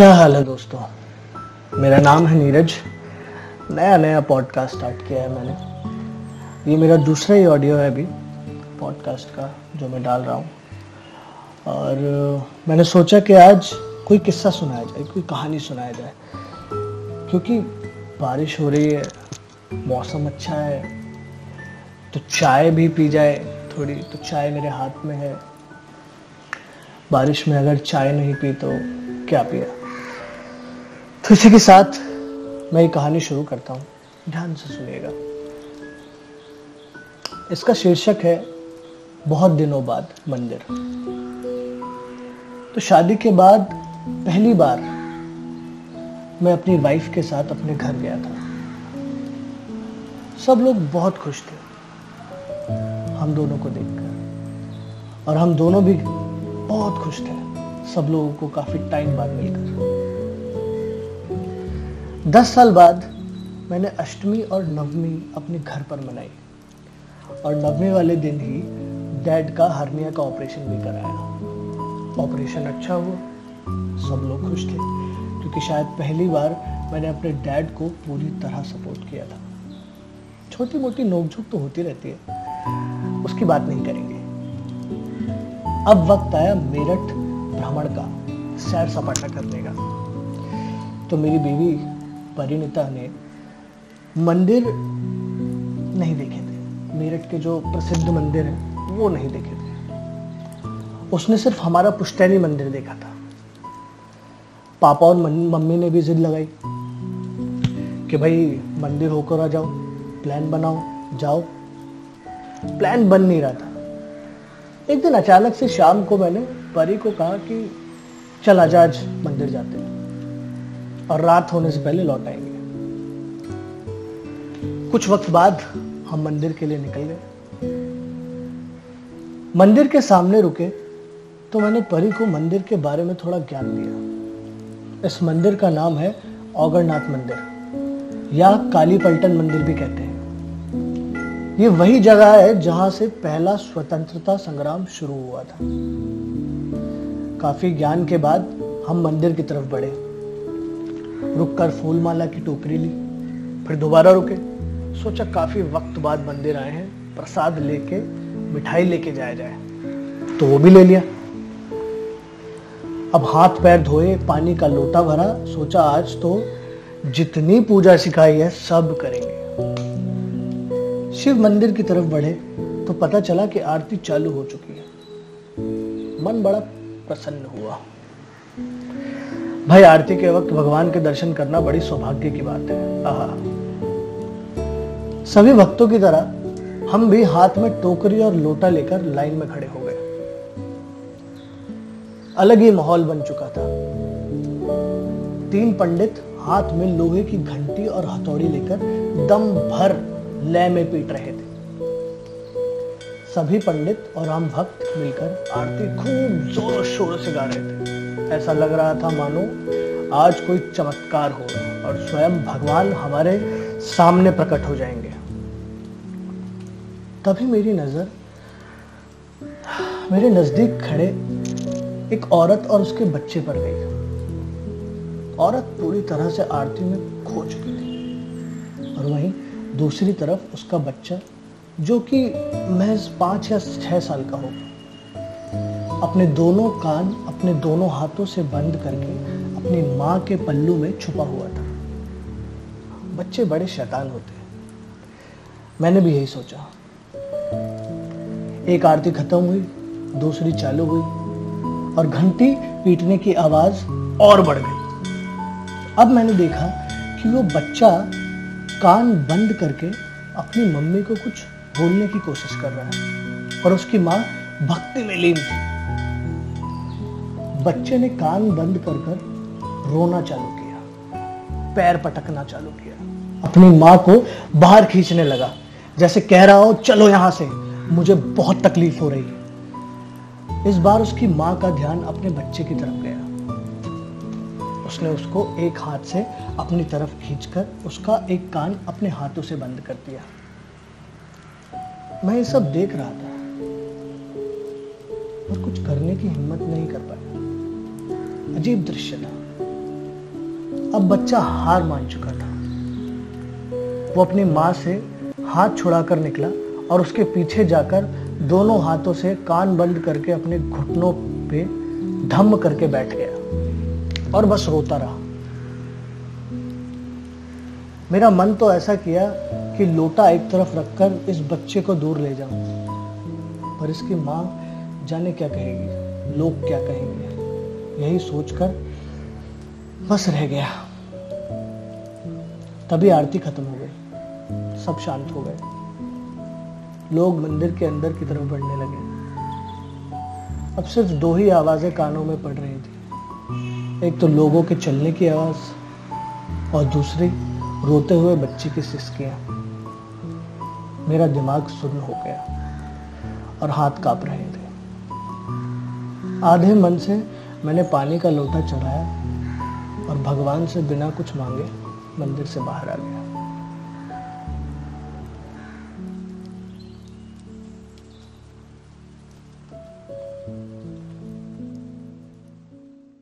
क्या हाल है दोस्तों? मेरा नाम है नीरज। नया नया पॉडकास्ट स्टार्ट किया है मैंने। ये मेरा दूसरा ही ऑडियो है अभी पॉडकास्ट का, जो मैं डाल रहा हूँ। और मैंने सोचा कि आज कोई किस्सा सुनाया जाए, कोई कहानी सुनाया जाए। क्योंकि बारिश हो रही है, मौसम अच्छा है तो चाय भी पी जाए थोड़ी तो चाय मेरे हाथ में है। बारिश में अगर चाय नहीं पी तो क्या पिया? तो इसी के साथ मैं ये कहानी शुरू करता हूँ। ध्यान से सुनिएगा। इसका शीर्षक है, बहुत दिनों बाद मंदिर। तो शादी के बाद पहली बार मैं अपनी वाइफ के साथ अपने घर गया था। सब लोग बहुत खुश थे, हम दोनों को देखकर। और हम दोनों भी बहुत खुश थे, सब लोगों को काफ़ी टाइम बाद मिलकर। दस साल बाद मैंने अष्टमी और नवमी अपने घर पर मनाई। और नवमी वाले दिन ही डैड का हर्निया का ऑपरेशन भी कराया। ऑपरेशन अच्छा हुआ। सब लोग खुश थे, क्योंकि शायद पहली बार मैंने अपने डैड को पूरी तरह सपोर्ट किया था। छोटी मोटी नोकझोंक तो होती रहती है। उसकी बात नहीं करेंगे। अब वक्त आया मेरठ भ्रमण का सैर सपाटा करने का। तो मेरी बीवी परिणीता ने मंदिर नहीं देखे थे। मेरठ के जो प्रसिद्ध मंदिर है, वो नहीं देखे थे। उसने सिर्फ़ हमारा पुश्तैनी मंदिर देखा था। पापा और मम्मी ने भी जिद लगाई कि भाई, मंदिर होकर आ जाओ, प्लान बनाओ, जाओ। प्लान बन नहीं रहा था। एक दिन अचानक से शाम को मैंने परी को कहा कि, चल आज मंदिर जाते हैं। और रात होने से पहले लौट आएँगे। कुछ वक्त बाद हम मंदिर के लिए निकल गए। मंदिर के सामने रुके तो मैंने परी को मंदिर के बारे में थोड़ा ज्ञान दिया। इस मंदिर का नाम है औगरनाथ मंदिर, या काली पलटन मंदिर भी कहते हैं। ये वही जगह है जहाँ से पहला स्वतंत्रता संग्राम शुरू हुआ था। काफ़ी ज्ञान के बाद हम मंदिर की तरफ़ बढ़े। रुककर फूल माला की टोकरी ली, फिर दोबारा रुके। सोचा काफ़ी वक्त बाद मंदिर आए हैं, प्रसाद लेके, मिठाई लेके जाया जाए। तो वो भी ले लिया। अब हाथ पैर धोए, पानी का लोटा भरा, सोचा आज तो जितनी पूजा सिखाई है, सब करेंगे। शिव मंदिर की तरफ़ बढ़े तो पता चला कि आरती चालू हो चुकी है। मन बड़ा प्रसन्न हुआ। भाई, आरती के वक्त भगवान के दर्शन करना बड़ी सौभाग्य की बात है। आहा। सभी भक्तों की तरह हम भी हाथ में टोकरी और लोटा लेकर लाइन में खड़े हो गए। अलग ही माहौल बन चुका था। तीन पंडित हाथ में लोहे की घंटी और हथौड़ी लेकर दम भर लय में पीट रहे थे। सभी पंडित और आम भक्त मिलकर आरती खूब ज़ोर शोर से गा रहे थे। ऐसा लग रहा था मानो आज कोई चमत्कार हो और स्वयं भगवान हमारे सामने प्रकट हो जाएँगे। तभी मेरी नज़र, मेरे नज़दीक खड़े एक औरत और उसके बच्चे पर गई। औरत पूरी तरह से आरती में खो चुकी थी और वहीं दूसरी तरफ़ उसका बच्चा, जो कि महज पाँच या छह साल का हो अपने दोनों कान अपने दोनों हाथों से बंद करके अपनी माँ के पल्लू में छुपा हुआ था। बच्चे बड़े शैतान होते हैं। मैंने भी यही सोचा। एक आरती खत्म हुई, दूसरी चालू हुई और घंटी पीटने की आवाज़ और बढ़ गई। अब मैंने देखा कि वो बच्चा कान बंद करके अपनी मम्मी को कुछ बोलने की कोशिश कर रहा है और उसकी माँ भक्ति में लीन थी। बच्चे ने कान बंद कर कर रोना चालू किया, पैर पटकना चालू किया। अपनी माँ को बाहर खींचने लगा, जैसे कह रहा हो, चलो यहाँ से, मुझे बहुत तकलीफ़ हो रही है। इस बार उसकी माँ का ध्यान अपने बच्चे की तरफ़ गया। उसने उसको एक हाथ से अपनी तरफ़ खींचकर उसका एक कान अपने हाथों से बंद कर दिया। मैं ये सब देख रहा था और कुछ करने की हिम्मत नहीं कर पाया। अजीब दृश्य था। अब बच्चा हार मान चुका था। वो अपनी माँ से हाथ छुड़ाकर निकला और उसके पीछे जाकर दोनों हाथों से कान बंद करके अपने घुटनों पे धम्म करके बैठ गया और बस रोता रहा। मेरा मन तो ऐसा किया कि लोटा एक तरफ़ रखकर इस बच्चे को दूर ले जाऊँ, पर इसकी माँ जाने क्या कहेगी, लोग क्या कहेंगे? यही सोचकर बस रह गया। तभी आरती खत्म हो गई। सब शांत हो गए। लोग मंदिर के अंदर की तरफ़ बढ़ने लगे। अब सिर्फ़ दो ही आवाज़ें कानों में पड़ रही थी। एक तो लोगों के चलने की आवाज़ और दूसरी रोते हुए बच्चे की सिसकियाँ। मेरा दिमाग सुन्न हो गया और हाथ काँप रहे थे। आधे मन से मैंने पानी का लोटा चढ़ाया और भगवान से बिना कुछ मांगे मंदिर से बाहर आ गया।